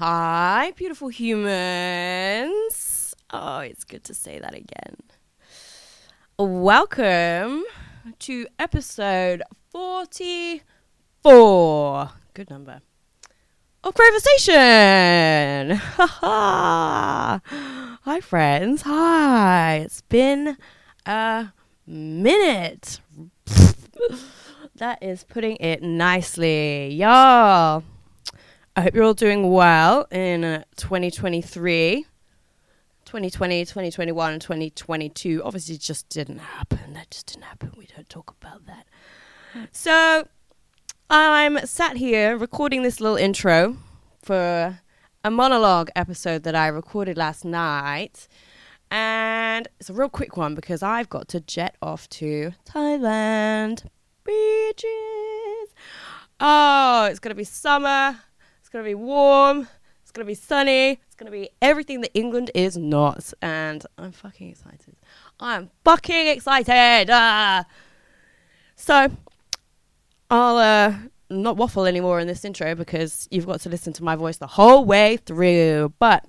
Hi, beautiful humans. Oh, it's good to say that again. Welcome to episode 44. Good number. Of Conversation. Ha. Hi, friends. Hi. It's been a minute. that is putting it nicely. Y'all. I hope you're all doing well in uh, 2023. 2020, 2021, and 2022 obviously just didn't happen. That just didn't happen. We don't talk about that. So I'm sat here recording this little intro for a monologue episode that I recorded last night. And it's a real quick one because I've got to jet off to Thailand. Beaches. Oh, it's going to be summer. It's going to be warm. It's going to be sunny. It's going to be everything that England is not. And I'm fucking excited. I'm fucking excited. Ah. So I'll uh, not waffle anymore in this intro because you've got to listen to my voice the whole way through. But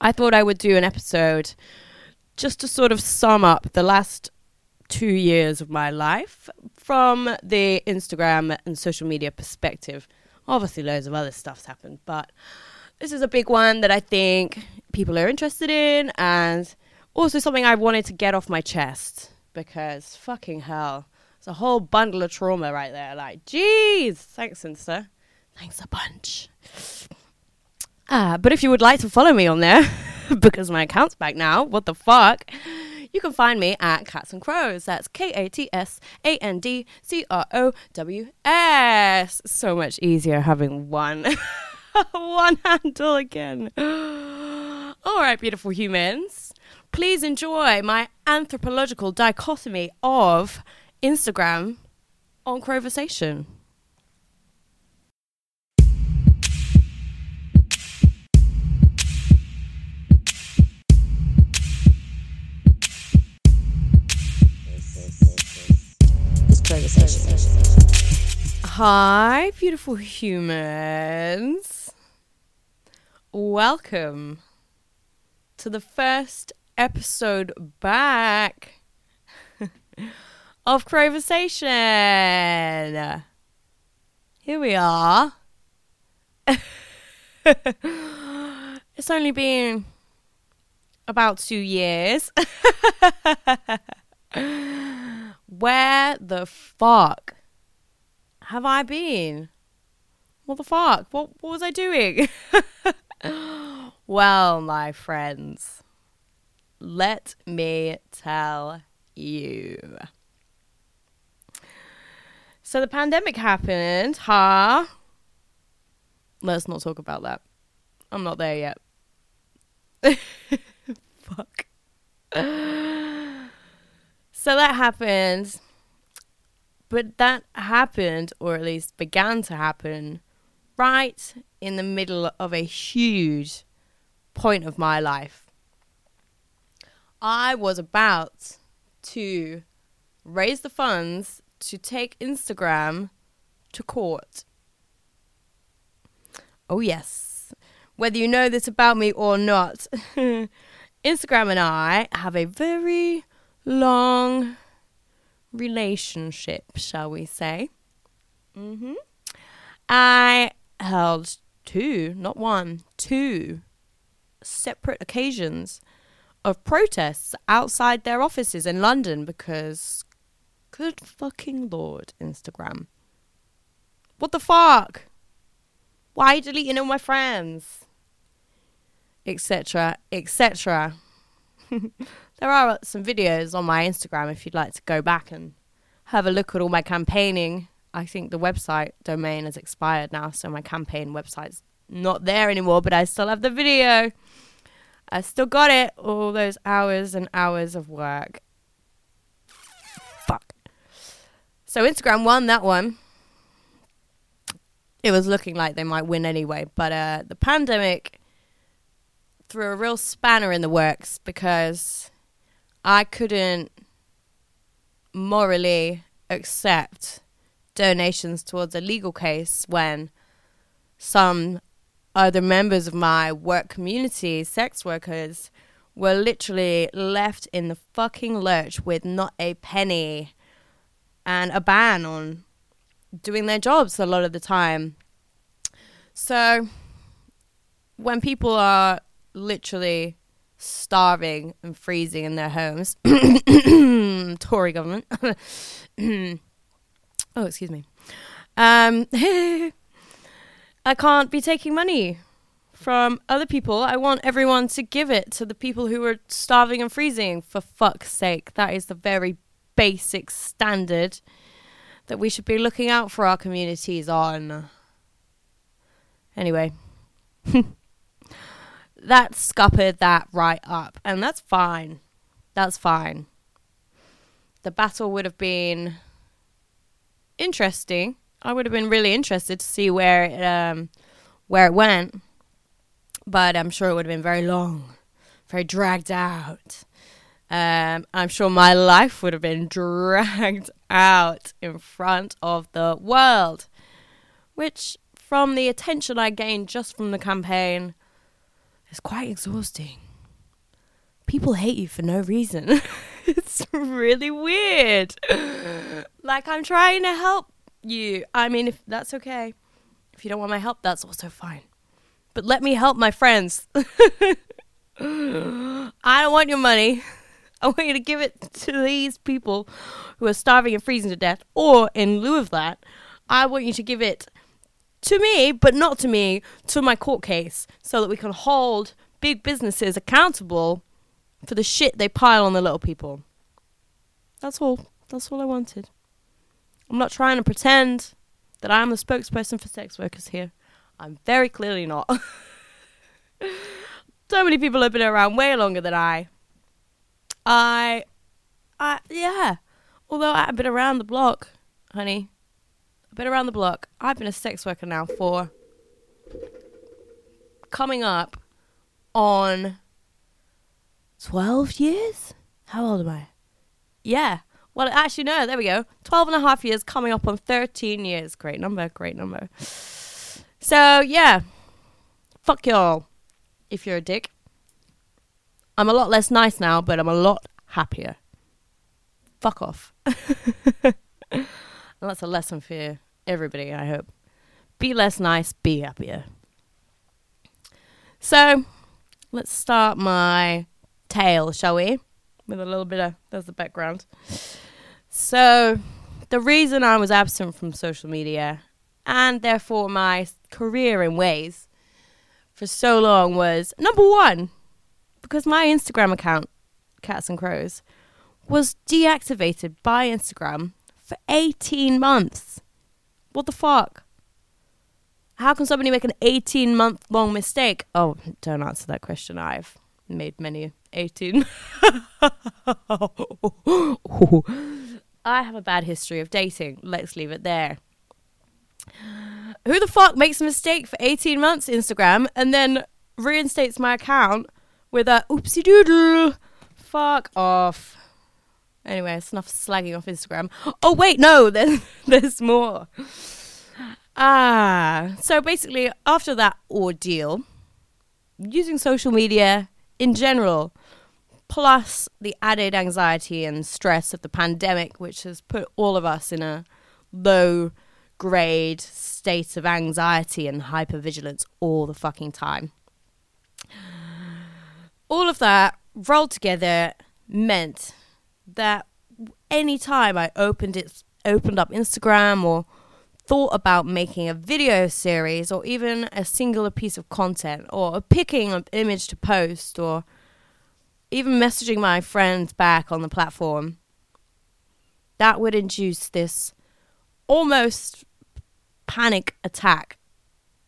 I thought I would do an episode just to sort of sum up the last two years of my life from the Instagram and social media perspective. Obviously, loads of other stuff's happened, but this is a big one that I think people are interested in and also something I wanted to get off my chest because fucking hell it's a whole bundle of trauma right there. Like, jeez. Thanks, Insta. Thanks a bunch. Ah, but if you would like to follow me on there, because my account's back now, what the fuck? You can find me at Kats and Crows. That's K A T S A N D C R O W S. So much easier having one one handle again. All right, beautiful humans. Please enjoy my anthropological dichotomy of Instagram on Conversation. Hi, beautiful humans. Welcome to the first episode back of Conversation. Here we are. it's only been about two years. Where the fuck have I been? What the fuck? What what was I doing? well, my friends, let me tell you. So the pandemic happened, huh? Let's not talk about that. I'm not there yet. Fuck. So that happened. But that happened, or at least began to happen, right in the middle of a huge point of my life. I was about to raise the funds to take Instagram to court. Oh, yes. Whether you know this about me or not, Instagram and I have a very long relationship, shall we say. Mm-hmm. I held two, not one, two separate occasions of protests outside their offices in London because, good fucking lord, Instagram. What the fuck? Why are you deleting all my friends? Etc. Etc. there are some videos on my Instagram if you'd like to go back and have a look at all my campaigning. I think the website domain has expired now, so my campaign website's not there anymore, but I still have the video. I still got it. All those hours and hours of work. Fuck. So Instagram won that one. It was looking like they might win anyway, but uh, the pandemic threw a real spanner in the works because I couldn't morally accept donations towards a legal case when some other members of my work community, sex workers, were literally left in the fucking lurch with not a penny and a ban on doing their jobs a lot of the time. So when people are literally starving and freezing in their homes, Tory government. oh, excuse me. Um, I can't be taking money from other people. I want everyone to give it to the people who are starving and freezing. For fuck's sake, that is the very basic standard that we should be looking out for our communities on. Anyway, that scuppered that right up, and that's fine. That's fine. The battle would have been interesting I would have been really interested to see where it, um, where it went, but I'm sure it would have been very long, very dragged out. Um, I'm sure my life would have been dragged out in front of the world, which, from the attention I gained just from the campaign, is quite exhausting. People hate you for no reason. it's really weird. like, I'm trying to help you. I mean, if that's okay. If you don't want my help, that's also fine. But let me help my friends. I don't want your money. I want you to give it to these people who are starving and freezing to death. Or, in lieu of that, I want you to give it to me, but not to me, to my court case, so that we can hold big businesses accountable for the shit they pile on the little people. That's all. That's all I wanted. I'm not trying to pretend that I'm the spokesperson for sex workers here. I'm very clearly not. so many people have been around way longer than I. I, I, yeah. Although I've been around the block, honey. Been around the block. I've been a sex worker now for coming up on 12 years? How old am I? Yeah. Well, actually, no, there we go. 12 and a half years coming up on 13 years. Great number, great number. So, yeah. Fuck y'all if you're a dick. I'm a lot less nice now, but I'm a lot happier. Fuck off. and that's a lesson for everybody, I hope. Be less nice, be happier. So, let's start my tale, shall we? With a little bit of, there's the background. So, the reason I was absent from social media and therefore my career in ways for so long was number one, because my Instagram account, Kats and Crows, was deactivated by Instagram for 18 months. What the fuck? How can somebody make an 18 month long mistake? Oh, don't answer that question. I've made many 18. I have a bad history of dating. Let's leave it there. Who the fuck makes a mistake for 18 months Instagram and then reinstates my account with a oopsie doodle? Fuck off. Anyway, enough slagging off Instagram. Oh wait, no, there's there's more. Ah, so basically, after that ordeal, using social media in general, plus the added anxiety and stress of the pandemic, which has put all of us in a low grade state of anxiety and hypervigilance all the fucking time. All of that rolled together meant that any time I opened it, opened up Instagram or thought about making a video series or even a singular piece of content or picking an image to post or even messaging my friends back on the platform, that would induce this almost panic attack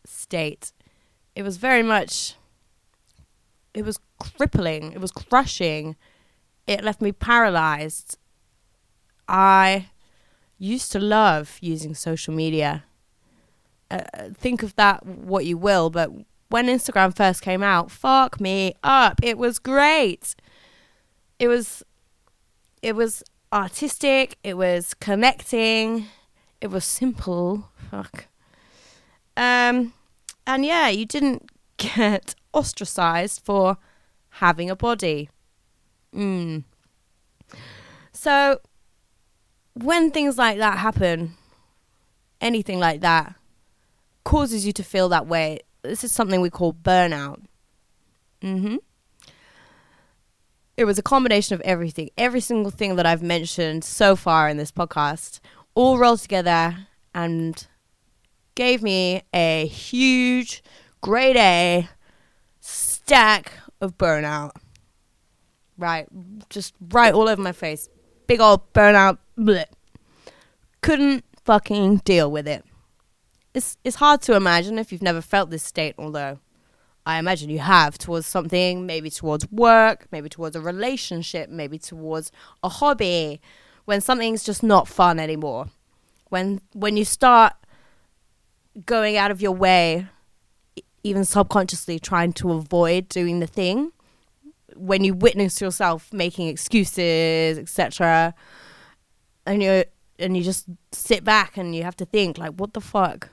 state. It was very much, it was crippling, it was crushing, it left me paralyzed. I used to love using social media. Uh, think of that what you will, but when Instagram first came out, fuck me up. It was great. It was it was artistic, it was connecting, it was simple. Fuck. Um and yeah, you didn't get ostracized for having a body. Mm. So when things like that happen, anything like that causes you to feel that way. This is something we call burnout. Mhm. It was a combination of everything. Every single thing that I've mentioned so far in this podcast all rolled together and gave me a huge grade A stack of burnout. Right, just right all over my face. Big old burnout. Bleh. Couldn't fucking deal with it. It's it's hard to imagine if you've never felt this state, although I imagine you have towards something, maybe towards work, maybe towards a relationship, maybe towards a hobby, when something's just not fun anymore. When when you start going out of your way, even subconsciously trying to avoid doing the thing, when you witness yourself making excuses, etc., and you and you just sit back and you have to think like, what the fuck?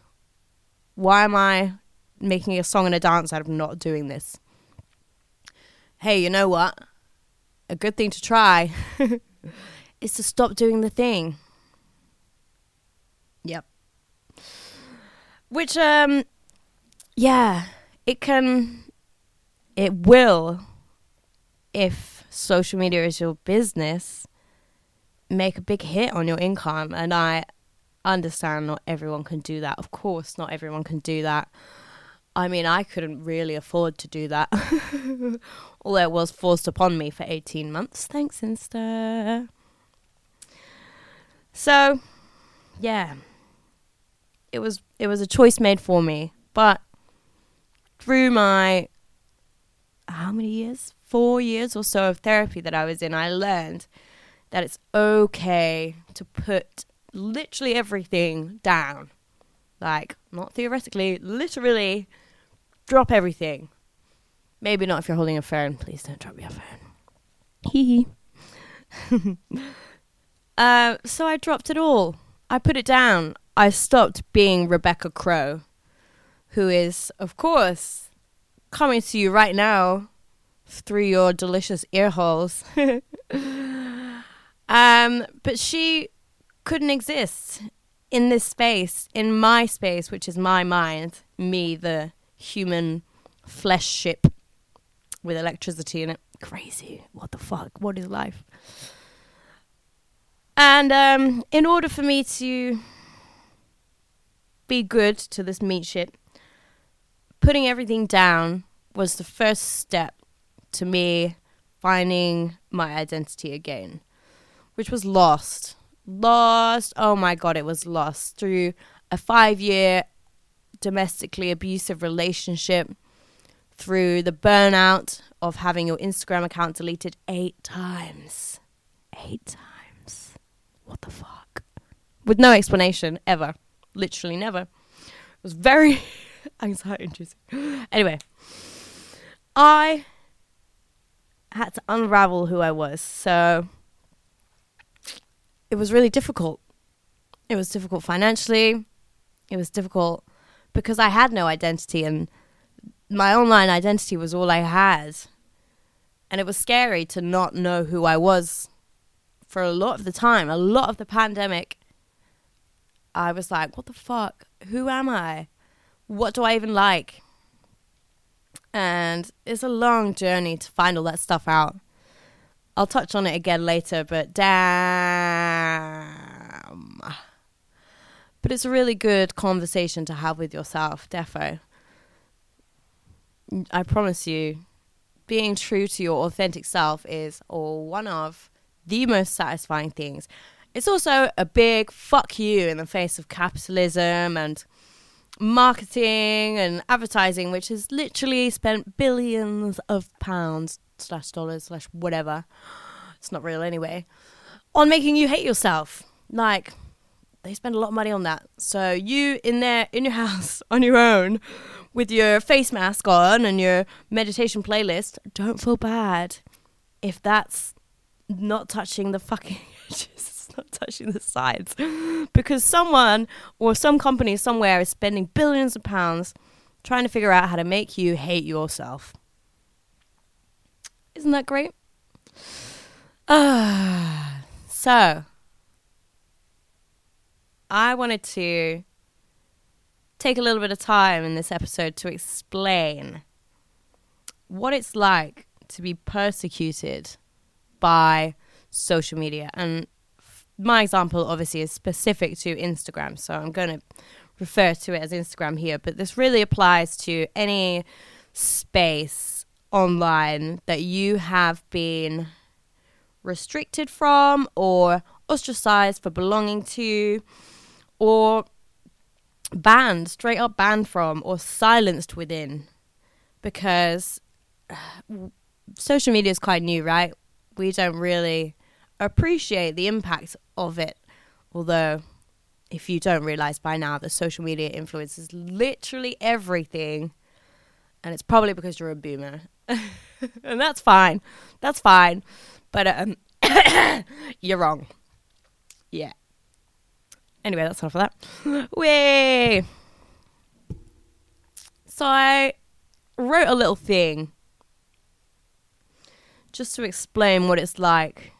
Why am I making a song and a dance out of not doing this? Hey, you know what? A good thing to try is to stop doing the thing. Yep. Which um yeah, it can it will if social media is your business, make a big hit on your income. And I understand not everyone can do that. Of course, not everyone can do that. I mean, I couldn't really afford to do that. Although it was forced upon me for 18 months. Thanks, Insta. So, yeah. It was it was a choice made for me, but through my how many years? Four years or so of therapy that I was in, I learned that it's okay to put literally everything down. Like, not theoretically, literally drop everything. Maybe not if you're holding a phone. Please don't drop your phone. Hee hee. uh, so I dropped it all. I put it down. I stopped being Rebecca Crow, who is, of course, coming to you right now through your delicious ear holes. um, but she couldn't exist in this space, in my space, which is my mind, me, the human flesh ship with electricity in it. Crazy. What the fuck? What is life? And um, in order for me to be good to this meat ship, putting everything down was the first step to me finding my identity again, which was lost. Lost. Oh my God, it was lost through a five year domestically abusive relationship, through the burnout of having your Instagram account deleted eight times. Eight times. What the fuck? With no explanation ever. Literally never. It was very anxiety inducing. Anyway, I had to unravel who I was. So it was really difficult. It was difficult financially. It was difficult because I had no identity and my online identity was all I had. And it was scary to not know who I was for a lot of the time, a lot of the pandemic. I was like, what the fuck? Who am I? What do I even like? And it's a long journey to find all that stuff out. I'll touch on it again later, but damn. But it's a really good conversation to have with yourself, defo. I promise you, being true to your authentic self is or one of the most satisfying things. It's also a big fuck you in the face of capitalism and marketing and advertising, which has literally spent billions of pounds slash dollars slash whatever. It's not real anyway. On making you hate yourself. Like they spend a lot of money on that. So you in there in your house on your own with your face mask on and your meditation playlist, don't feel bad if that's not touching the fucking. Not touching the sides because someone or some company somewhere is spending billions of pounds trying to figure out how to make you hate yourself. Isn't that great? Ah, uh, so I wanted to take a little bit of time in this episode to explain what it's like to be persecuted by social media. And my example, obviously, is specific to Instagram. So I'm going to refer to it as Instagram here. But this really applies to any space online that you have been restricted from or ostracized for belonging to or banned, straight up banned from, or silenced within. Because uh, social media is quite new, right? We don't really appreciate the impact of it. Although, if you don't realize by now, the social media influences literally everything. And it's probably because you're a boomer. and that's fine. That's fine. But um, you're wrong. Yeah. Anyway, that's enough of that. Way. So I wrote a little thing just to explain what it's like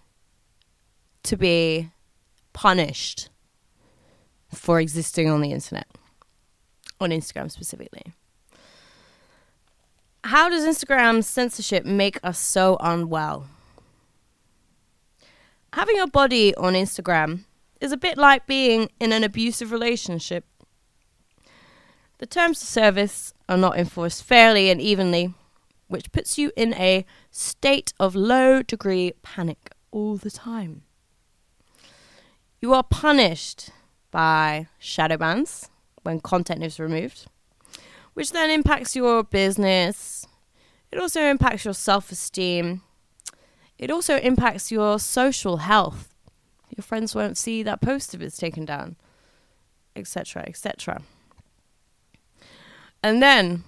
to be punished for existing on the internet, on Instagram specifically. How does Instagram censorship make us so unwell? Having a body on Instagram is a bit like being in an abusive relationship. The terms of service are not enforced fairly and evenly, which puts you in a state of low degree panic all the time. You are punished by shadow bans when content is removed, which then impacts your business. It also impacts your self esteem. It also impacts your social health. Your friends won't see that post if it's taken down, etc., etc. And then,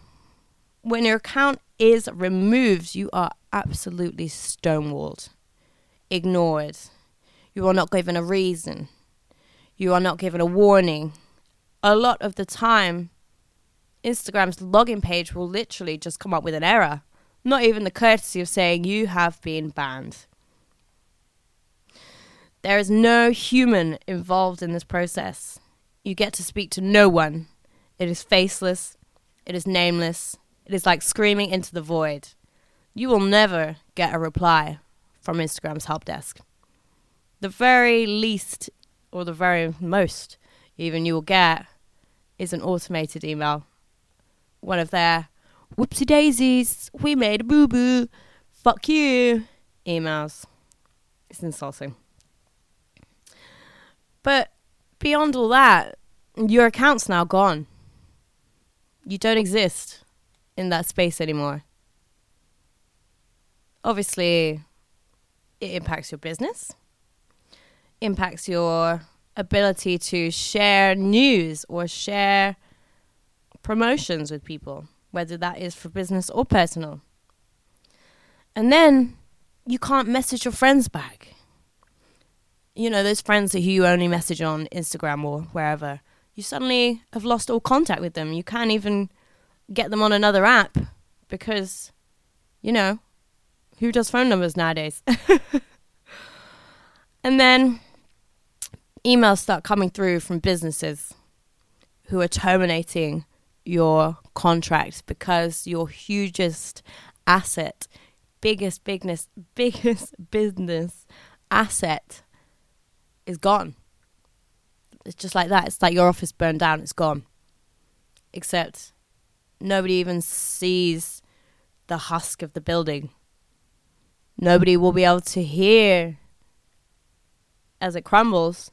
when your account is removed, you are absolutely stonewalled, ignored, you are not given a reason. You are not given a warning. A lot of the time, Instagram's login page will literally just come up with an error, not even the courtesy of saying you have been banned. There is no human involved in this process. You get to speak to no one. It is faceless, it is nameless, it is like screaming into the void. You will never get a reply from Instagram's help desk the very least or the very most even you will get is an automated email. One of their whoopsie daisies, we made a boo boo, fuck you emails. It's insulting. But beyond all that, your account's now gone. You don't exist in that space anymore. Obviously, it impacts your business impacts your ability to share news or share promotions with people, whether that is for business or personal. And then you can't message your friends back. You know, those friends who you only message on Instagram or wherever, you suddenly have lost all contact with them. You can't even get them on another app because, you know, who does phone numbers nowadays? and then emails start coming through from businesses who are terminating your contract because your hugest asset, biggest bigness, biggest business asset is gone. It's just like that. It's like your office burned down, it's gone. Except nobody even sees the husk of the building. Nobody will be able to hear as it crumbles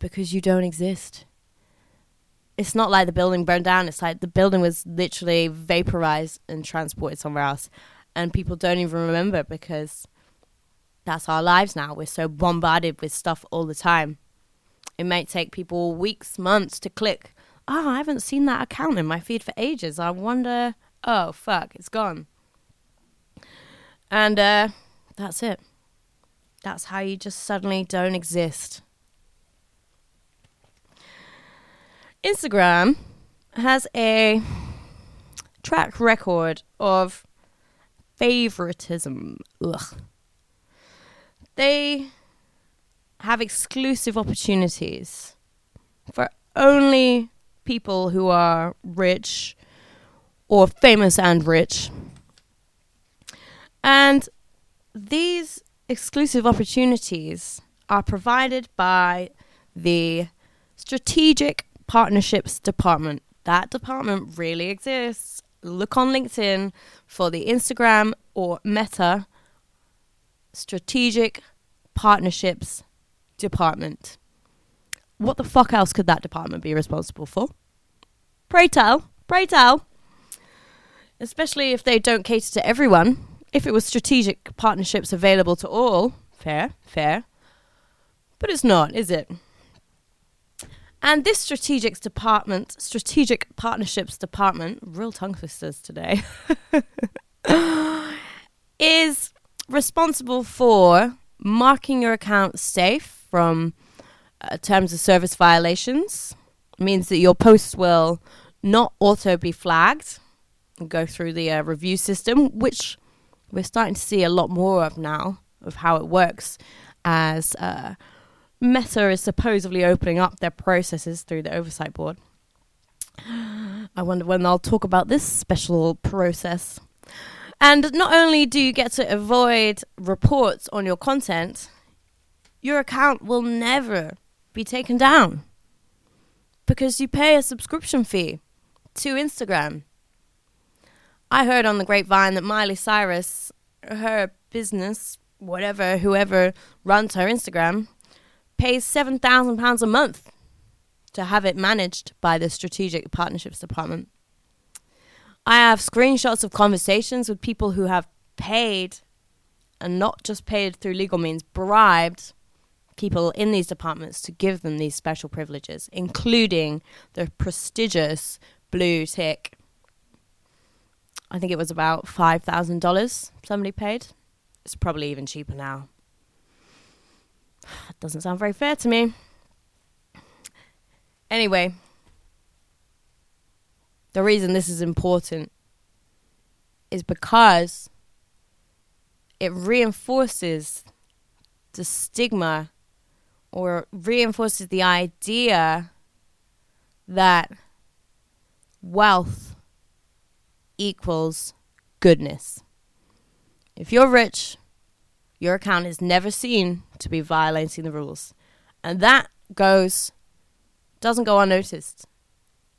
because you don't exist. It's not like the building burned down, it's like the building was literally vaporized and transported somewhere else. And people don't even remember because that's our lives now. We're so bombarded with stuff all the time. It might take people weeks, months to click. Oh, I haven't seen that account in my feed for ages. I wonder. Oh, fuck, it's gone. And uh, that's it. That's how you just suddenly don't exist. Instagram has a track record of favoritism. Ugh. They have exclusive opportunities for only people who are rich or famous and rich. And these exclusive opportunities are provided by the Strategic Partnerships Department. That department really exists. Look on LinkedIn for the Instagram or Meta Strategic Partnerships Department. What the fuck else could that department be responsible for? Pray tell, pray tell. Especially if they don't cater to everyone. If it was strategic partnerships available to all, fair, fair. But it's not, is it? And this strategic department, strategic partnerships department, real tongue twisters today, is responsible for marking your account safe from uh, terms of service violations. It means that your posts will not auto be flagged and go through the uh, review system, which we're starting to see a lot more of now of how it works as uh, Meta is supposedly opening up their processes through the oversight board. I wonder when they'll talk about this special process. And not only do you get to avoid reports on your content, your account will never be taken down because you pay a subscription fee to Instagram. I heard on the grapevine that Miley Cyrus, her business, whatever, whoever runs her Instagram, pays £7,000 a month to have it managed by the Strategic Partnerships Department. I have screenshots of conversations with people who have paid, and not just paid through legal means, bribed people in these departments to give them these special privileges, including the prestigious blue tick. I think it was about $5,000 somebody paid. It's probably even cheaper now. Doesn't sound very fair to me. Anyway, the reason this is important is because it reinforces the stigma or reinforces the idea that wealth equals goodness. If you're rich, your account is never seen to be violating the rules. And that goes, doesn't go unnoticed.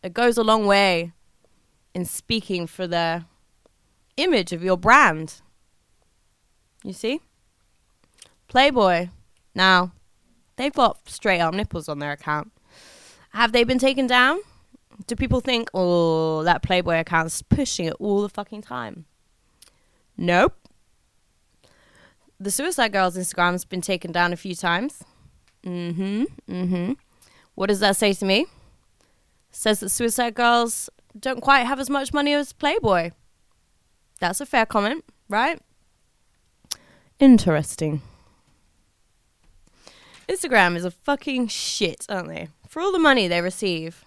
It goes a long way in speaking for the image of your brand. You see? Playboy. Now, they've got straight up nipples on their account. Have they been taken down? Do people think, oh, that Playboy account's pushing it all the fucking time? Nope. The Suicide Girls Instagram's been taken down a few times. Mm-hmm. Mm-hmm. What does that say to me? Says that Suicide Girls don't quite have as much money as Playboy. That's a fair comment, right? Interesting. Instagram is a fucking shit, aren't they? for all the money they receive,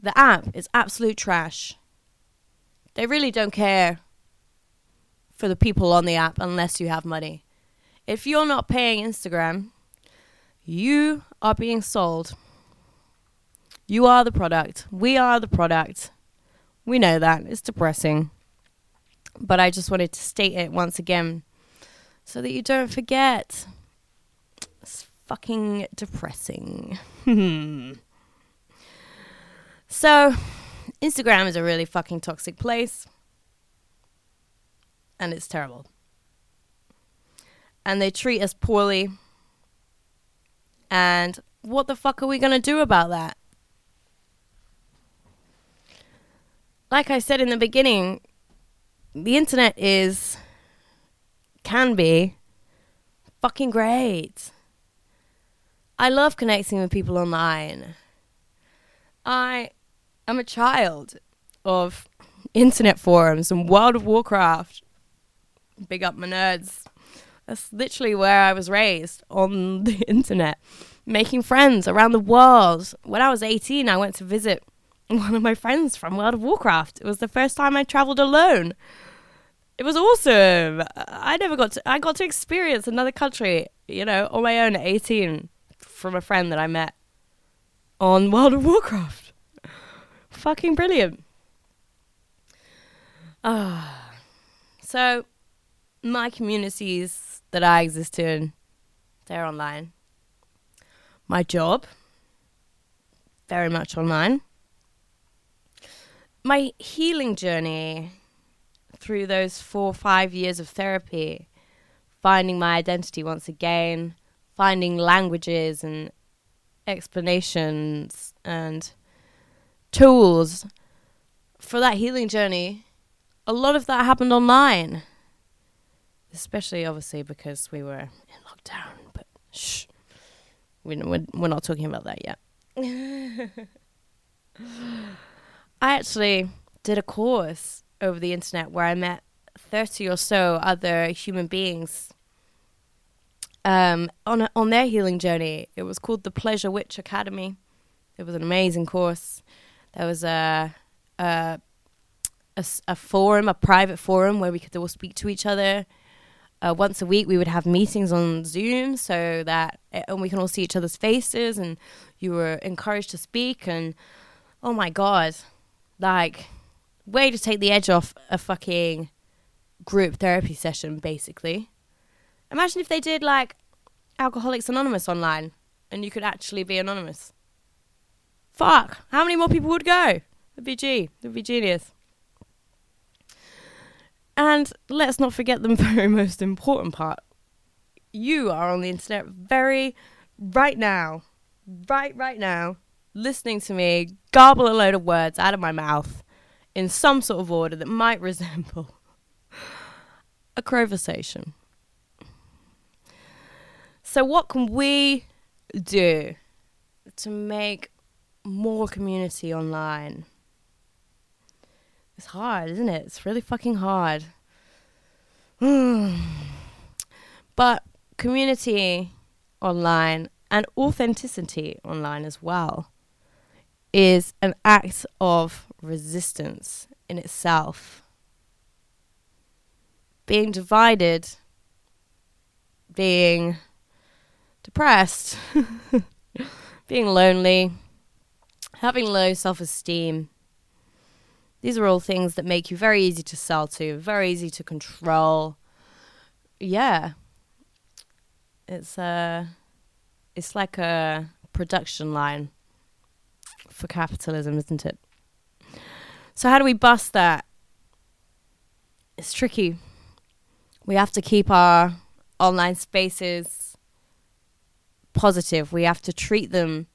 the app is absolute trash. They really don't care for the people on the app unless you have money. If you're not paying Instagram, you are being sold. You are the product. We are the product. We know that. It's depressing. But I just wanted to state it once again so that you don't forget. It's fucking depressing. so, Instagram is a really fucking toxic place. And it's terrible. And they treat us poorly. And what the fuck are we going to do about that? Like I said in the beginning, the internet is, can be, fucking great. I love connecting with people online. I am a child of internet forums and World of Warcraft. Big up my nerds. That's literally where I was raised on the internet, making friends around the world. When I was 18, I went to visit one of my friends from World of Warcraft. It was the first time I traveled alone. It was awesome. I never got to, I got to experience another country, you know, on my own at 18 from a friend that I met on World of Warcraft. Fucking brilliant. Ah. So, my communities that I exist in, they're online. My job, very much online. My healing journey through those four or five years of therapy, finding my identity once again, finding languages and explanations and tools for that healing journey, a lot of that happened online. Especially, obviously, because we were in lockdown. But shh, we, we're, we're not talking about that yet. I actually did a course over the internet where I met 30 or so other human beings um, on on their healing journey. It was called the Pleasure Witch Academy. It was an amazing course. There was a a, a, a forum, a private forum where we could all speak to each other. Uh, once a week, we would have meetings on Zoom so that eh, and we can all see each other's faces, and you were encouraged to speak. And oh my god, like way to take the edge off a fucking group therapy session, basically. Imagine if they did like Alcoholics Anonymous online and you could actually be anonymous. Fuck, how many more people would go? It'd be G, it'd be genius. And let's not forget the very most important part. You are on the internet very right now, right right now, listening to me garble a load of words out of my mouth in some sort of order that might resemble a conversation. So, what can we do to make more community online? It's hard, isn't it? It's really fucking hard. but community online and authenticity online as well is an act of resistance in itself. Being divided, being depressed, being lonely, having low self esteem. These are all things that make you very easy to sell to, very easy to control. Yeah. It's uh it's like a production line for capitalism, isn't it? So, how do we bust that? It's tricky. We have to keep our online spaces positive. We have to treat them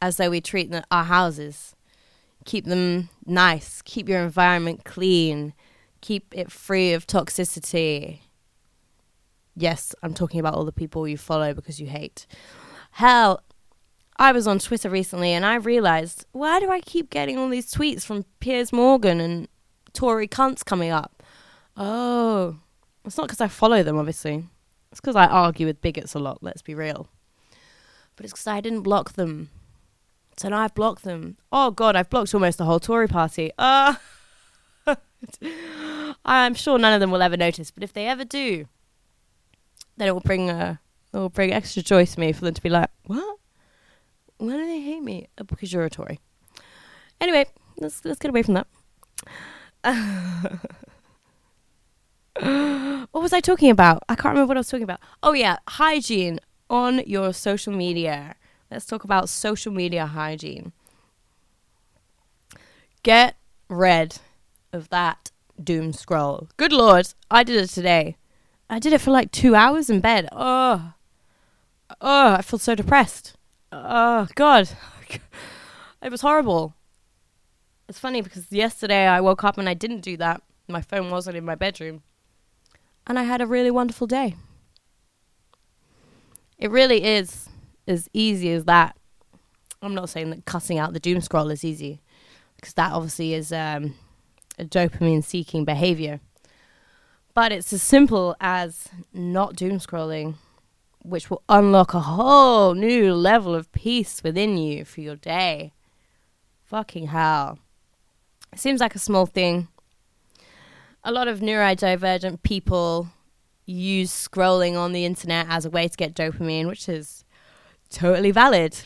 as though we treat our houses. Keep them nice. Keep your environment clean. Keep it free of toxicity. Yes, I'm talking about all the people you follow because you hate. Hell, I was on Twitter recently and I realized why do I keep getting all these tweets from Piers Morgan and Tory cunts coming up? Oh, it's not because I follow them, obviously. It's because I argue with bigots a lot, let's be real. But it's because I didn't block them. So now I've blocked them. Oh God, I've blocked almost the whole Tory party. Uh, I'm sure none of them will ever notice, but if they ever do, then it will bring uh, it will bring extra joy to me for them to be like, "What? Why do they hate me? Uh, because you're a Tory." Anyway, let's let's get away from that. what was I talking about? I can't remember what I was talking about. Oh yeah, hygiene on your social media. Let's talk about social media hygiene. Get rid of that doom scroll. Good lord, I did it today. I did it for like two hours in bed. Oh, oh, I feel so depressed. Oh God, it was horrible. It's funny because yesterday I woke up and I didn't do that. My phone wasn't in my bedroom, and I had a really wonderful day. It really is as easy as that. I'm not saying that cutting out the doom scroll is easy, because that obviously is um, a dopamine seeking behavior. But it's as simple as not doom scrolling, which will unlock a whole new level of peace within you for your day. Fucking hell. It seems like a small thing. A lot of neurodivergent people use scrolling on the internet as a way to get dopamine, which is totally valid.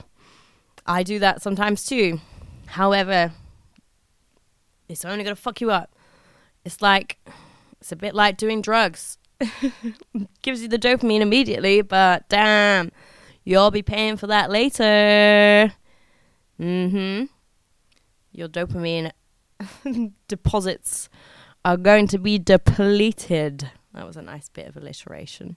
I do that sometimes too. However, it's only going to fuck you up. It's like, it's a bit like doing drugs. Gives you the dopamine immediately, but damn, you'll be paying for that later. Mm hmm. Your dopamine deposits are going to be depleted. That was a nice bit of alliteration.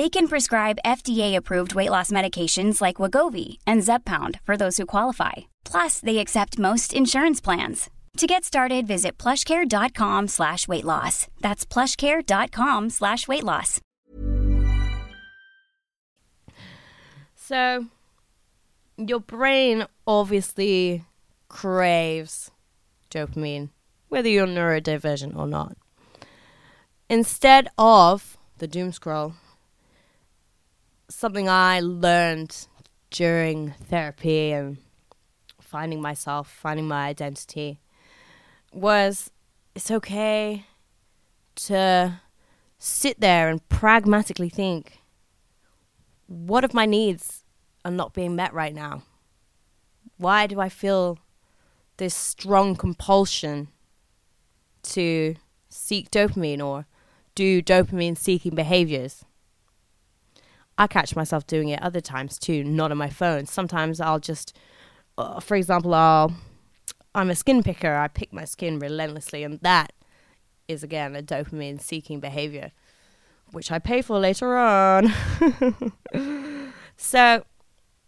They can prescribe FDA-approved weight loss medications like Wegovy and Zepbound for those who qualify. Plus, they accept most insurance plans. To get started, visit plushcare.com slash weight loss. That's plushcare.com slash weight loss. So, your brain obviously craves dopamine, whether you're neurodivergent or not. Instead of the doom scroll, something I learned during therapy and finding myself, finding my identity, was it's okay to sit there and pragmatically think what if my needs are not being met right now? Why do I feel this strong compulsion to seek dopamine or do dopamine seeking behaviors? I catch myself doing it other times too, not on my phone. Sometimes I'll just, uh, for example, I'll, I'm a skin picker. I pick my skin relentlessly, and that is again a dopamine seeking behavior, which I pay for later on. so,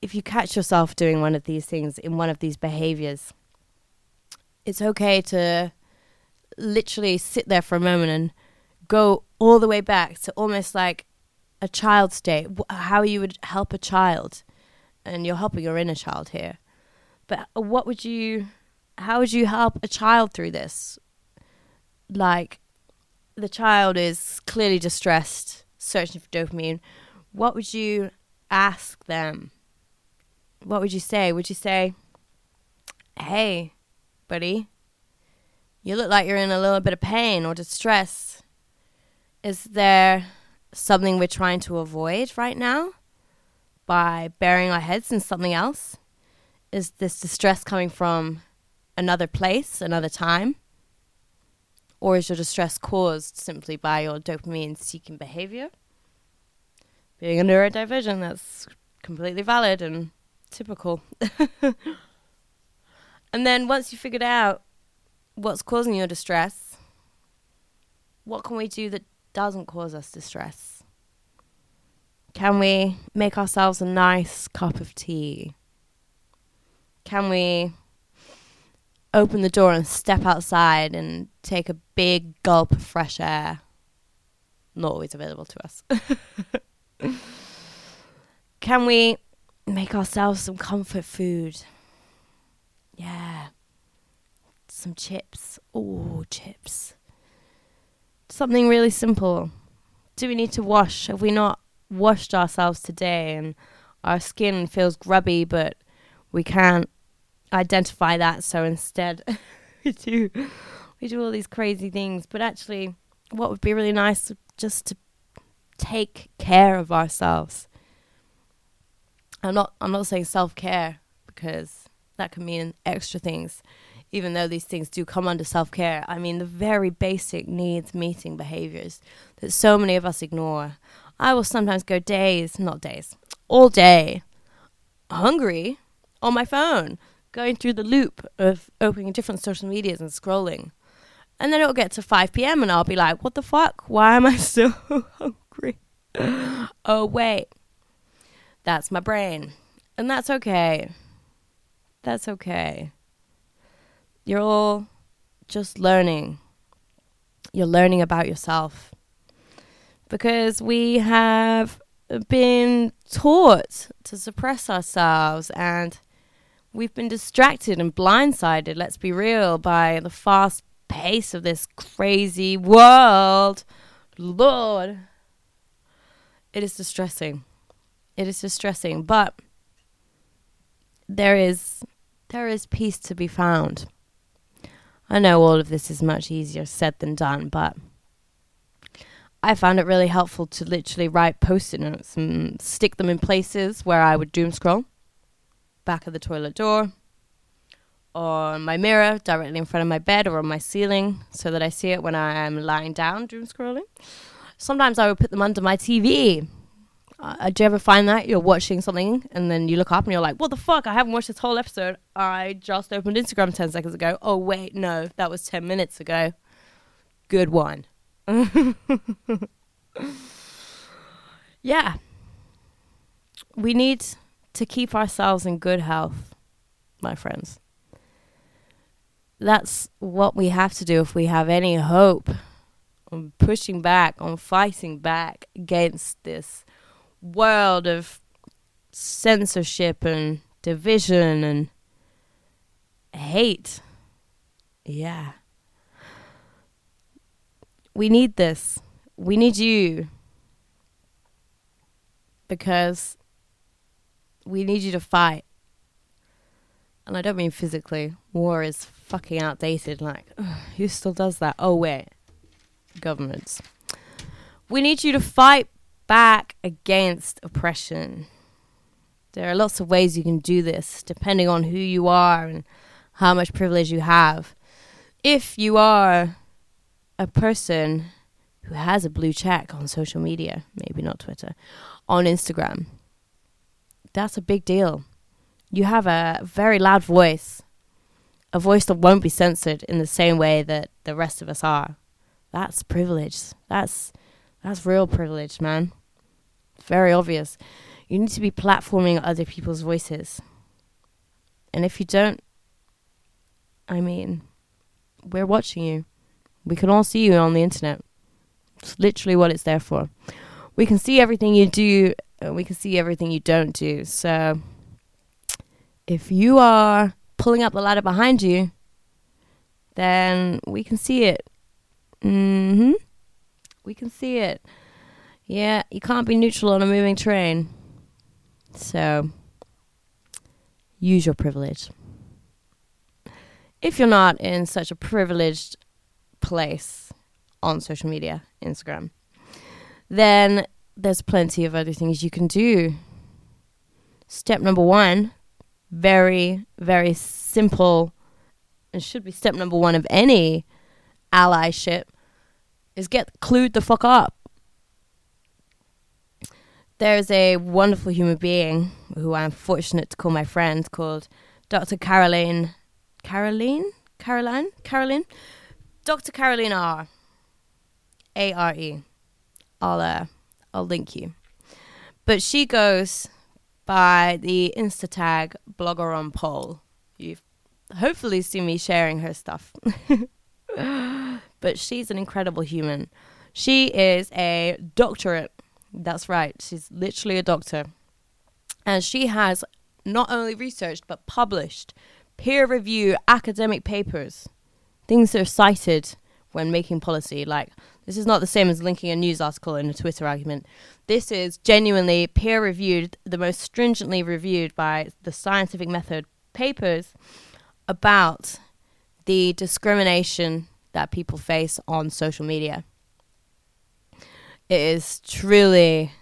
if you catch yourself doing one of these things in one of these behaviors, it's okay to literally sit there for a moment and go all the way back to almost like a child state, how you would help a child, and you're helping your inner child here. But uh, what would you, how would you help a child through this? Like, the child is clearly distressed, searching for dopamine, what would you ask them? What would you say? Would you say, Hey, buddy, you look like you're in a little bit of pain or distress. Is there something we're trying to avoid right now by burying our heads in something else? Is this distress coming from another place, another time? Or is your distress caused simply by your dopamine seeking behavior? Being a neurodivergent, that's completely valid and typical. and then once you figured out what's causing your distress, what can we do that doesn't cause us distress? Can we make ourselves a nice cup of tea? Can we open the door and step outside and take a big gulp of fresh air. Not always available to us. Can we make ourselves some comfort food? Yeah. Some chips. Oh, chips. Something really simple. Do we need to wash? Have we not washed ourselves today and our skin feels grubby, but we can't identify that. So instead, we do we do all these crazy things. But actually, what would be really nice just to take care of ourselves. I'm not I'm not saying self care because that can mean extra things. Even though these things do come under self care, I mean the very basic needs meeting behaviors that so many of us ignore. I will sometimes go days, not days, all day, hungry on my phone, going through the loop of opening different social medias and scrolling. And then it'll get to 5 p.m. and I'll be like, what the fuck? Why am I so hungry? oh, wait. That's my brain. And that's okay. That's okay. You're all just learning. You're learning about yourself. Because we have been taught to suppress ourselves and We've been distracted and blindsided, let's be real, by the fast pace of this crazy world. Lord. It is distressing. It is distressing, but there is there is peace to be found. I know all of this is much easier said than done, but I found it really helpful to literally write post-it notes and stick them in places where I would doom scroll back of the toilet door, on my mirror directly in front of my bed or on my ceiling so that I see it when I am lying down doom scrolling. Sometimes I would put them under my TV. Uh, do you ever find that you're watching something and then you look up and you're like, what the fuck? I haven't watched this whole episode. I just opened Instagram 10 seconds ago. Oh, wait, no, that was 10 minutes ago. Good one. yeah. We need to keep ourselves in good health, my friends. That's what we have to do if we have any hope on pushing back, on fighting back against this world of censorship and division and hate. Yeah. We need this. We need you. Because we need you to fight. And I don't mean physically. War is fucking outdated. Like, ugh, who still does that? Oh, wait. Governments. We need you to fight back against oppression. There are lots of ways you can do this, depending on who you are and how much privilege you have. If you are a person who has a blue check on social media, maybe not Twitter, on Instagram, that's a big deal. You have a very loud voice, a voice that won't be censored in the same way that the rest of us are. That's privilege. That's that's real privilege, man. Very obvious. You need to be platforming other people's voices. And if you don't, I mean, we're watching you. We can all see you on the internet. It's literally what it's there for. We can see everything you do and we can see everything you don't do. So if you are pulling up the ladder behind you, then we can see it. Mhm. We can see it. Yeah, you can't be neutral on a moving train. So, use your privilege. If you're not in such a privileged place on social media, Instagram, then there's plenty of other things you can do. Step number one, very, very simple, and should be step number one of any allyship, is get clued the fuck up. There's a wonderful human being who I'm fortunate to call my friend called Dr. Caroline. Caroline? Caroline? Caroline? Dr. Caroline Are. A R E. I'll uh, I'll link you. But she goes by the Insta tag blogger on pole. You've hopefully seen me sharing her stuff. but she's an incredible human. She is a doctorate. That's right. She's literally a doctor. And she has not only researched but published peer reviewed academic papers, things that are cited when making policy, like this is not the same as linking a news article in a Twitter argument. This is genuinely peer reviewed, the most stringently reviewed by the scientific method papers about the discrimination that people face on social media. It is truly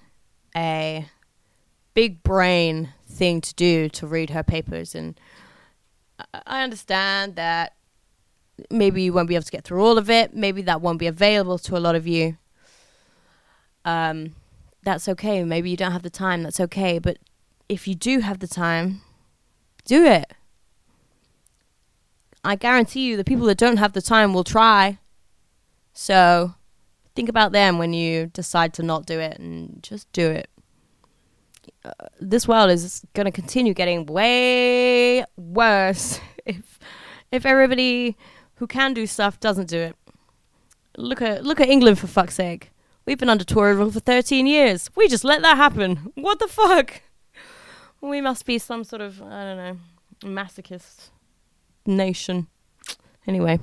a big brain thing to do to read her papers and I understand that maybe you won't be able to get through all of it. Maybe that won't be available to a lot of you. Um, that's okay. Maybe you don't have the time. That's okay. But if you do have the time, do it. I guarantee you, the people that don't have the time will try. So think about them when you decide to not do it and just do it. Uh, this world is going to continue getting way worse if if everybody who can do stuff doesn't do it. Look at look at England for fuck's sake. We've been under Tory rule for 13 years. We just let that happen. What the fuck? We must be some sort of I don't know masochist nation. Anyway,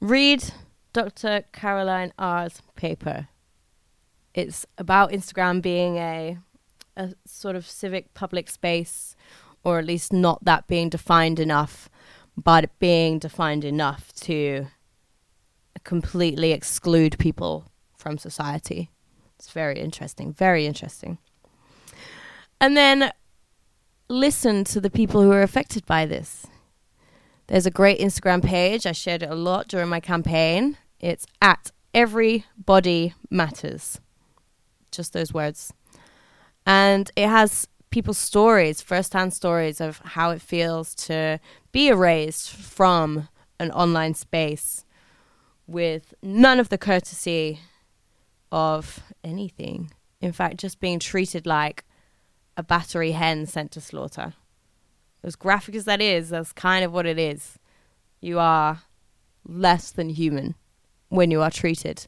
read Dr. Caroline Are's paper. It's about Instagram being a a sort of civic public space, or at least not that being defined enough but being defined enough to completely exclude people from society. It's very interesting, very interesting. And then listen to the people who are affected by this. There's a great Instagram page. I shared it a lot during my campaign. It's at Everybody Matters. Just those words. And it has people's stories, first-hand stories of how it feels to be erased from an online space with none of the courtesy of anything. In fact, just being treated like a battery hen sent to slaughter. As graphic as that is, that's kind of what it is. You are less than human when you are treated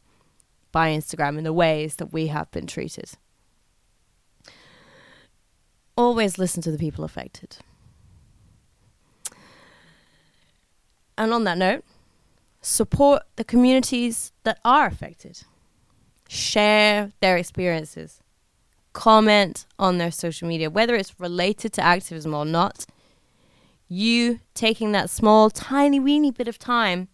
by Instagram in the ways that we have been treated always listen to the people affected. And on that note, support the communities that are affected. Share their experiences. Comment on their social media, whether it's related to activism or not. You taking that small, tiny, weeny bit of time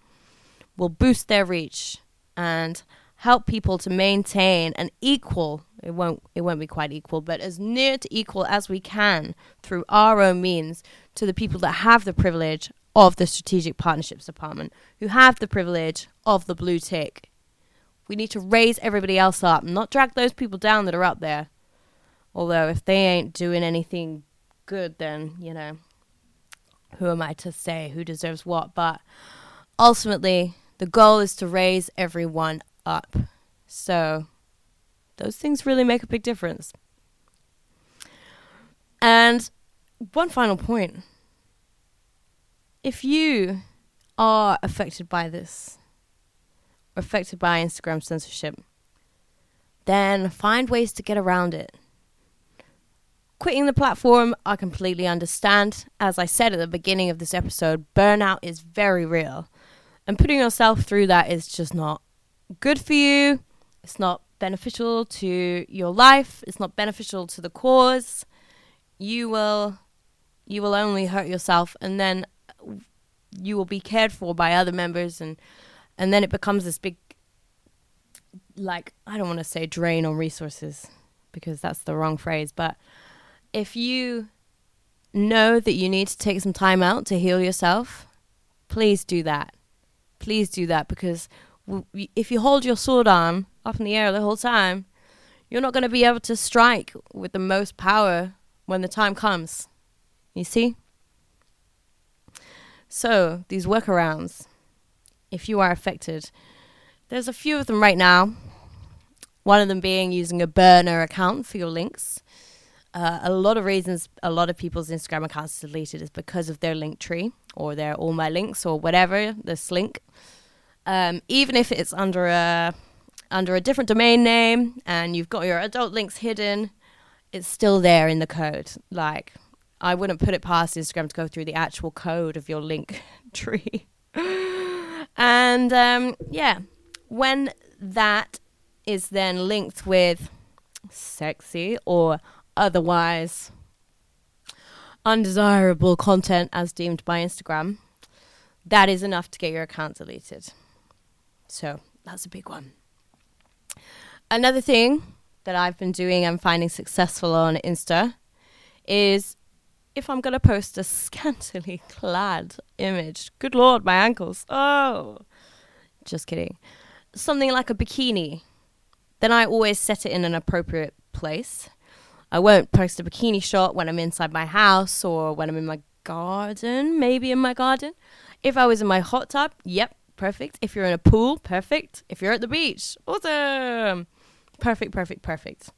will boost their reach and help people to maintain an equal it won't it won't be quite equal but as near to equal as we can through our own means to the people that have the privilege of the strategic partnerships department who have the privilege of the blue tick. We need to raise everybody else up not drag those people down that are up there. Although if they ain't doing anything good then you know who am i to say who deserves what? But ultimately the goal is to raise everyone up. So those things really make a big difference. And one final point. If you are affected by this, affected by Instagram censorship, then find ways to get around it. Quitting the platform, I completely understand. As I said at the beginning of this episode, burnout is very real. And putting yourself through that is just not good for you. It's not beneficial to your life. It's not beneficial to the cause. You will you will only hurt yourself and then you will be cared for by other members and and then it becomes this big like I don't want to say drain on resources because that's the wrong phrase, but if you know that you need to take some time out to heal yourself, please do that. Please do that because if you hold your sword arm up in the air the whole time, you're not going to be able to strike with the most power when the time comes. You see? So, these workarounds, if you are affected, there's a few of them right now. One of them being using a burner account for your links. Uh, a lot of reasons a lot of people's Instagram accounts deleted is because of their Linktree or their all my links or whatever this link. Um, even if it's under a under a different domain name and you've got your adult links hidden, it's still there in the code. Like I wouldn't put it past Instagram to go through the actual code of your link tree. and um, yeah, when that is then linked with sexy or otherwise undesirable content as deemed by Instagram, that is enough to get your account deleted. So that's a big one. Another thing that I've been doing and finding successful on Insta is if I'm going to post a scantily clad image, good lord, my ankles. Oh, just kidding. Something like a bikini, then I always set it in an appropriate place. I won't post a bikini shot when I'm inside my house or when I'm in my garden, maybe in my garden. If I was in my hot tub, yep, perfect. If you're in a pool, perfect. If you're at the beach, awesome. Perfect, perfect, perfect.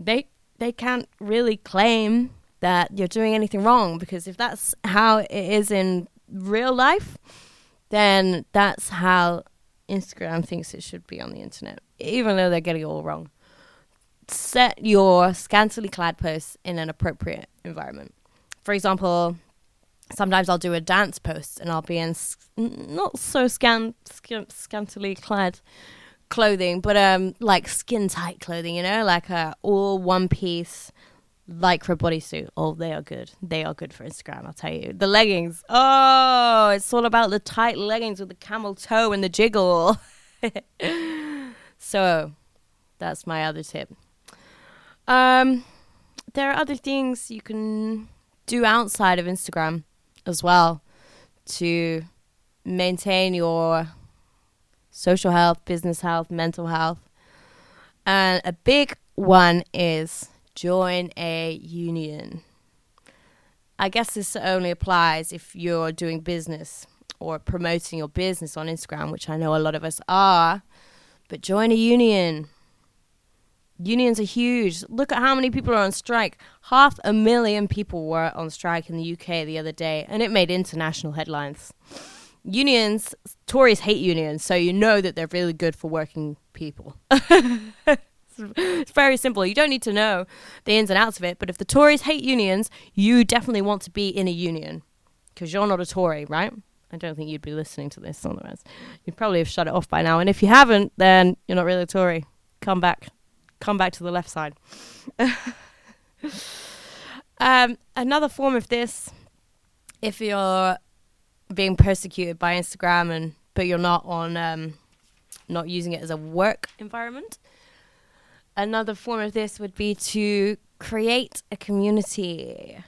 They they can't really claim that you're doing anything wrong because if that's how it is in real life, then that's how Instagram thinks it should be on the internet, even though they're getting it all wrong set your scantily clad posts in an appropriate environment. For example, sometimes I'll do a dance post and I'll be in not so scan, scantily clad clothing, but um like skin tight clothing, you know, like a all one piece lycra bodysuit. Oh, they are good. They are good for Instagram, I'll tell you. The leggings. Oh, it's all about the tight leggings with the camel toe and the jiggle. so, that's my other tip. Um, there are other things you can do outside of Instagram as well to maintain your social health, business health, mental health. And a big one is join a union. I guess this only applies if you're doing business or promoting your business on Instagram, which I know a lot of us are. But join a union. Unions are huge. Look at how many people are on strike. Half a million people were on strike in the UK the other day, and it made international headlines. Unions, Tories hate unions, so you know that they're really good for working people. it's very simple. You don't need to know the ins and outs of it, but if the Tories hate unions, you definitely want to be in a union because you're not a Tory, right? I don't think you'd be listening to this otherwise. You'd probably have shut it off by now. And if you haven't, then you're not really a Tory. Come back come back to the left side. um, another form of this, if you're being persecuted by Instagram and but you're not on um, not using it as a work environment. Another form of this would be to create a community.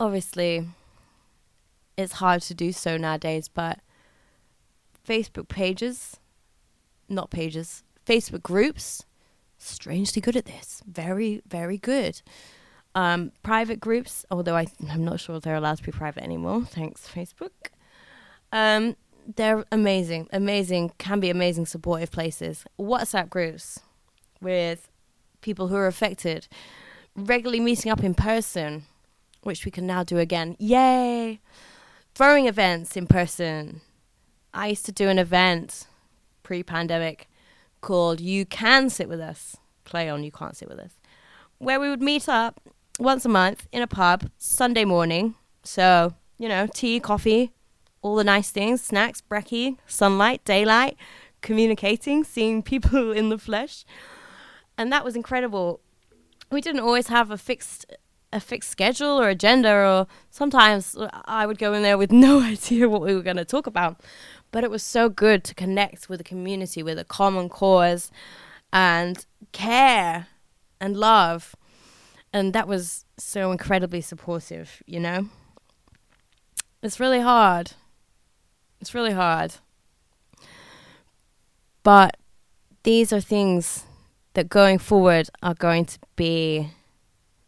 Obviously, it's hard to do so nowadays, but Facebook pages, not pages, Facebook groups strangely good at this. Very, very good. Um, private groups, although I, I'm not sure they're allowed to be private anymore. Thanks, Facebook. Um, they're amazing, amazing, can be amazing supportive places. WhatsApp groups with people who are affected, regularly meeting up in person, which we can now do again. Yay! Throwing events in person. I used to do an event pre pandemic called You Can Sit With Us. Play on You Can't Sit With Us. Where we would meet up once a month in a pub, Sunday morning. So, you know, tea, coffee, all the nice things, snacks, brekkie, sunlight, daylight, communicating, seeing people in the flesh. And that was incredible. We didn't always have a fixed a fixed schedule or agenda or sometimes I would go in there with no idea what we were going to talk about. But it was so good to connect with a community with a common cause and care and love. And that was so incredibly supportive, you know? It's really hard. It's really hard. But these are things that going forward are going to be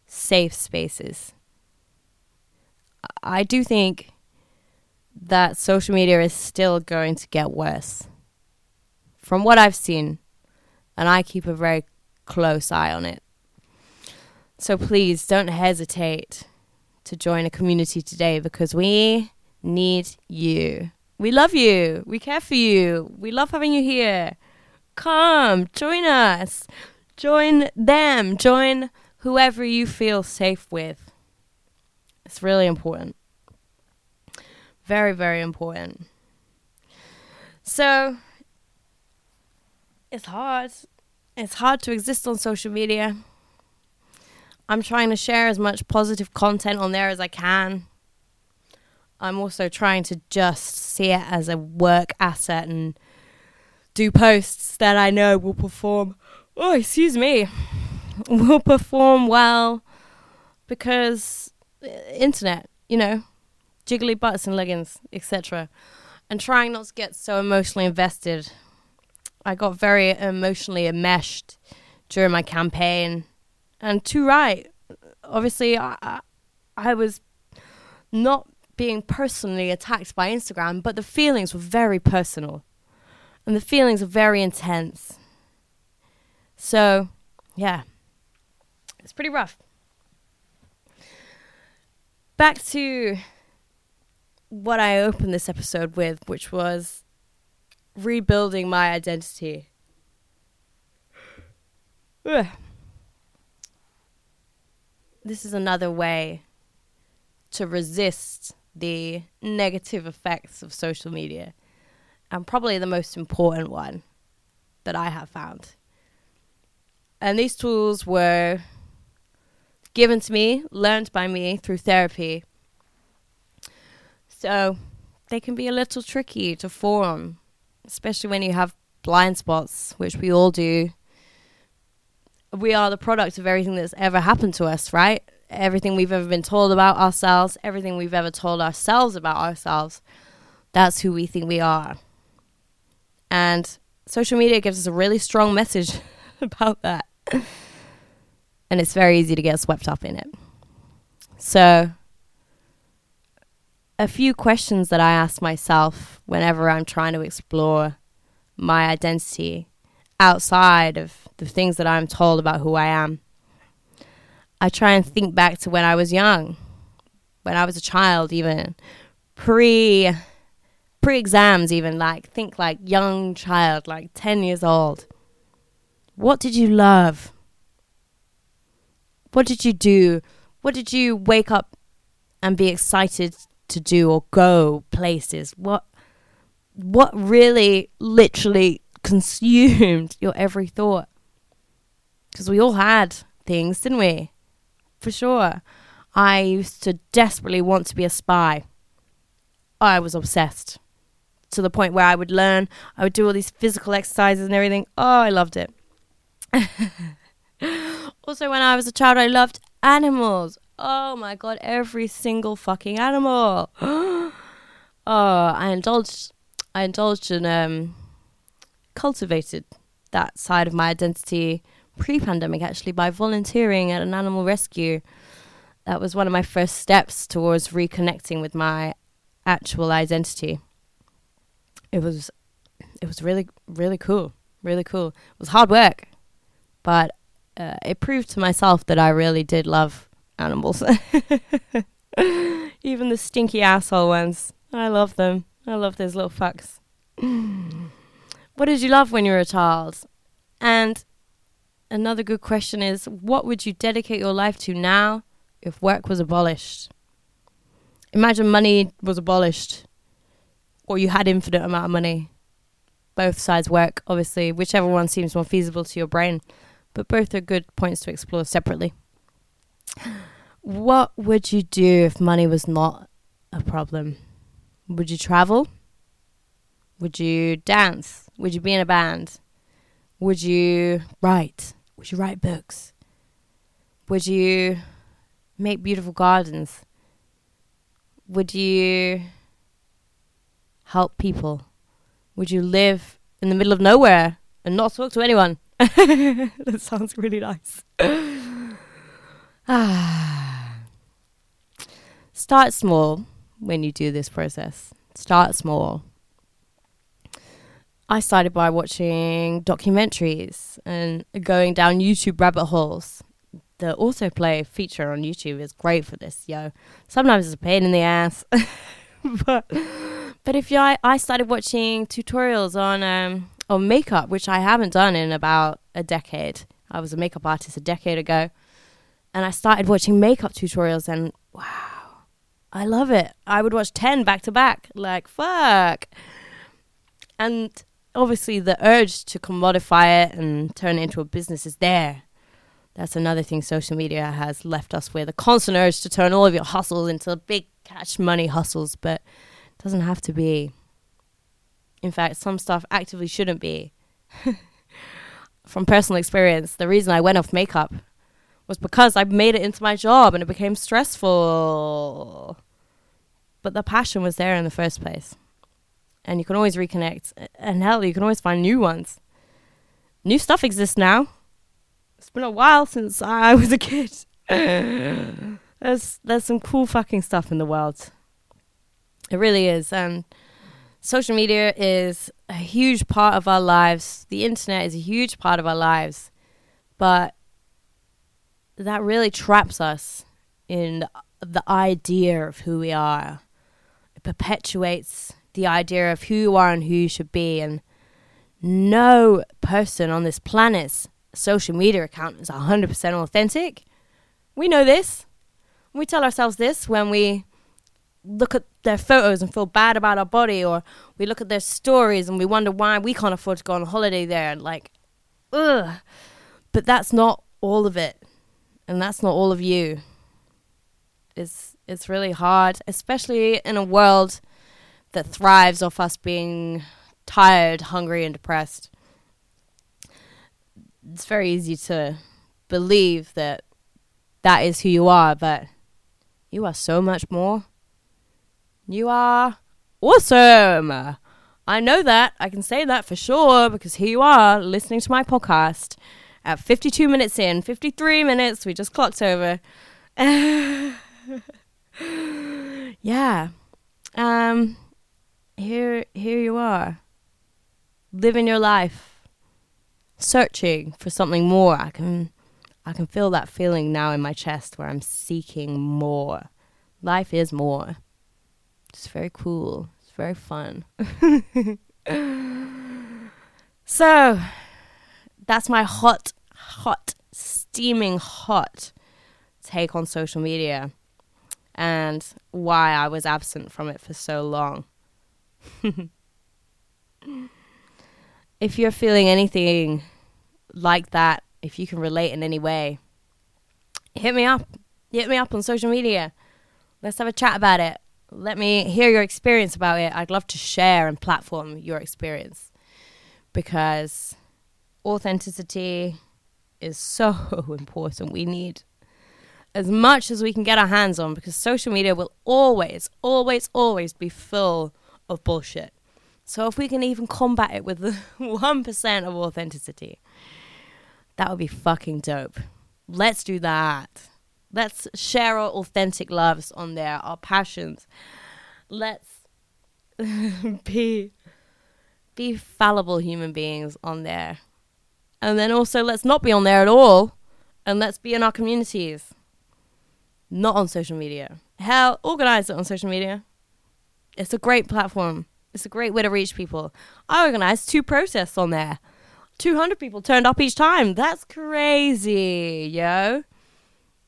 safe spaces. I do think that social media is still going to get worse. From what I've seen, and I keep a very close eye on it. So please don't hesitate to join a community today because we need you. We love you. We care for you. We love having you here. Come, join us. Join them. Join whoever you feel safe with. It's really important. Very, very important. So, it's hard. It's hard to exist on social media. I'm trying to share as much positive content on there as I can. I'm also trying to just see it as a work asset and do posts that I know will perform. Oh, excuse me. Will perform well because uh, internet, you know, jiggly butts and leggings, etc. And trying not to get so emotionally invested. I got very emotionally enmeshed during my campaign, and too right. Obviously, I, I was not being personally attacked by Instagram, but the feelings were very personal. And the feelings are very intense. So, yeah, it's pretty rough. Back to what I opened this episode with, which was rebuilding my identity. This is another way to resist the negative effects of social media, and probably the most important one that I have found. And these tools were given to me, learned by me through therapy. So they can be a little tricky to form, especially when you have blind spots, which we all do. We are the product of everything that's ever happened to us, right? everything we've ever been told about ourselves, everything we've ever told ourselves about ourselves. That's who we think we are. And social media gives us a really strong message about that. And it's very easy to get swept up in it. So, a few questions that I ask myself whenever I'm trying to explore my identity outside of the things that I'm told about who I am I try and think back to when I was young, when I was a child, even pre pre exams, even like think like young child, like ten years old. What did you love? What did you do? What did you wake up and be excited to do or go places? What what really literally consumed your every thought? Because we all had things, didn't we? for sure. I used to desperately want to be a spy. I was obsessed to the point where I would learn, I would do all these physical exercises and everything. Oh, I loved it. also, when I was a child, I loved animals. Oh my god, every single fucking animal. oh, I indulged, I indulged and um, cultivated that side of my identity pre pandemic actually by volunteering at an animal rescue. That was one of my first steps towards reconnecting with my actual identity. It was it was really really cool, really cool. It was hard work, but uh, it proved to myself that I really did love animals. Even the stinky asshole ones. I love them. I love those little fucks. what did you love when you were a child? And another good question is what would you dedicate your life to now if work was abolished? Imagine money was abolished or you had infinite amount of money. both sides work, obviously, whichever one seems more feasible to your brain. But both are good points to explore separately. What would you do if money was not a problem? Would you travel? Would you dance? Would you be in a band? Would you write? Would you write books? Would you make beautiful gardens? Would you help people? Would you live in the middle of nowhere and not talk to anyone? that sounds really nice. ah. Start small when you do this process. Start small. I started by watching documentaries and going down YouTube rabbit holes. The autoplay feature on YouTube is great for this, yo. Sometimes it's a pain in the ass, but but if I, I started watching tutorials on um on makeup, which I haven't done in about a decade. I was a makeup artist a decade ago, and I started watching makeup tutorials, and wow, I love it. I would watch ten back to back, like fuck. And obviously, the urge to commodify it and turn it into a business is there. That's another thing social media has left us with a constant urge to turn all of your hustles into big cash money hustles, but it doesn't have to be. In fact, some stuff actively shouldn't be. From personal experience, the reason I went off makeup was because I made it into my job and it became stressful. But the passion was there in the first place. And you can always reconnect. And hell, you can always find new ones. New stuff exists now it's been a while since I was a kid. there's there's some cool fucking stuff in the world. It really is, and social media is a huge part of our lives. The internet is a huge part of our lives, but that really traps us in the idea of who we are. It perpetuates the idea of who you are and who you should be, and no person on this planet social media account is 100% authentic. We know this. We tell ourselves this when we look at their photos and feel bad about our body, or we look at their stories and we wonder why we can't afford to go on holiday there. And like, ugh. But that's not all of it. And that's not all of you. It's, it's really hard, especially in a world that thrives off us being tired, hungry, and depressed it's very easy to believe that that is who you are, but you are so much more. You are awesome. I know that. I can say that for sure because here you are listening to my podcast at 52 minutes in, 53 minutes. We just clocked over. yeah. Um here here you are. Living your life searching for something more. I can I can feel that feeling now in my chest where I'm seeking more. Life is more. It's very cool. It's very fun. so, that's my hot, hot, steaming hot take on social media and why I was absent from it for so long. if you're feeling anything like that, if you can relate in any way, hit me up. Hit me up on social media. Let's have a chat about it. Let me hear your experience about it. I'd love to share and platform your experience because authenticity is so important. We need as much as we can get our hands on because social media will always, always, always be full of bullshit. So if we can even combat it with the 1% of authenticity, that would be fucking dope. Let's do that. Let's share our authentic loves on there, our passions. Let's be be fallible human beings on there. And then also let's not be on there at all and let's be in our communities. Not on social media. Hell, organize it on social media. It's a great platform. It's a great way to reach people. I organized two protests on there. 200 people turned up each time. That's crazy, yo.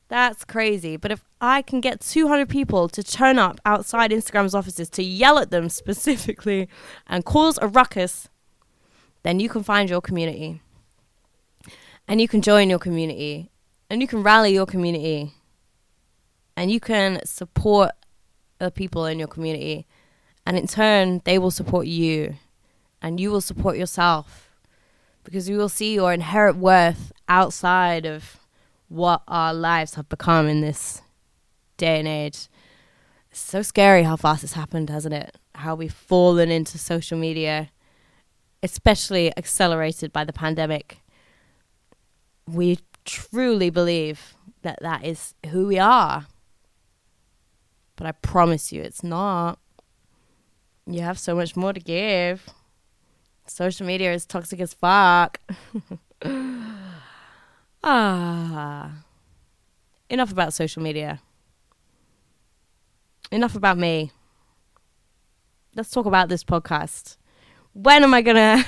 That's crazy. But if I can get 200 people to turn up outside Instagram's offices to yell at them specifically and cause a ruckus, then you can find your community. And you can join your community. And you can rally your community. And you can support the people in your community. And in turn, they will support you. And you will support yourself. Because you will see your inherent worth outside of what our lives have become in this day and age. It's so scary how fast it's happened, hasn't it? How we've fallen into social media, especially accelerated by the pandemic. We truly believe that that is who we are. But I promise you, it's not. You have so much more to give. Social media is toxic as fuck. ah. Enough about social media. Enough about me. Let's talk about this podcast. When am I gonna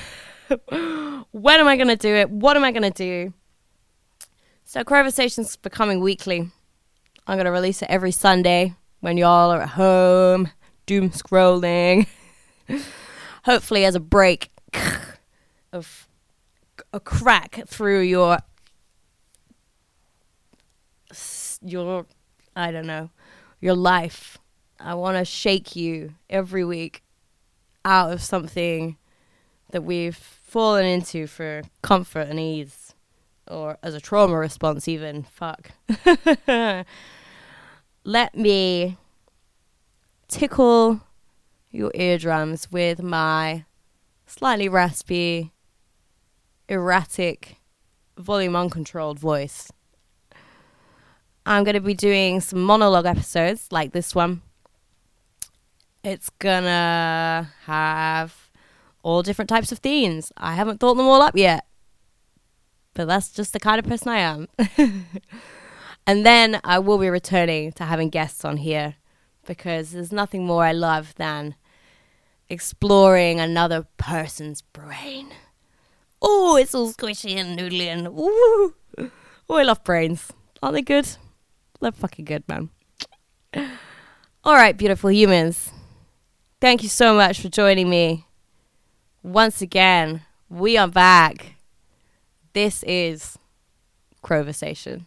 when am I gonna do it? What am I gonna do? So Conversations becoming weekly. I'm gonna release it every Sunday when y'all are at home, doom scrolling. Hopefully as a break of a crack through your your I don't know your life. I want to shake you every week out of something that we've fallen into for comfort and ease or as a trauma response even fuck let me tickle your eardrums with my slightly raspy erratic volume uncontrolled voice I'm going to be doing some monologue episodes like this one. It's gonna have all different types of themes. I haven't thought them all up yet, but that's just the kind of person I am. and then I will be returning to having guests on here because there's nothing more I love than exploring another person's brain. Oh, it's all squishy and noodly and ooh. Oh, I love brains. Aren't they good? They're fucking good, man. All right, beautiful humans. Thank you so much for joining me. Once again, we are back. This is Conversation.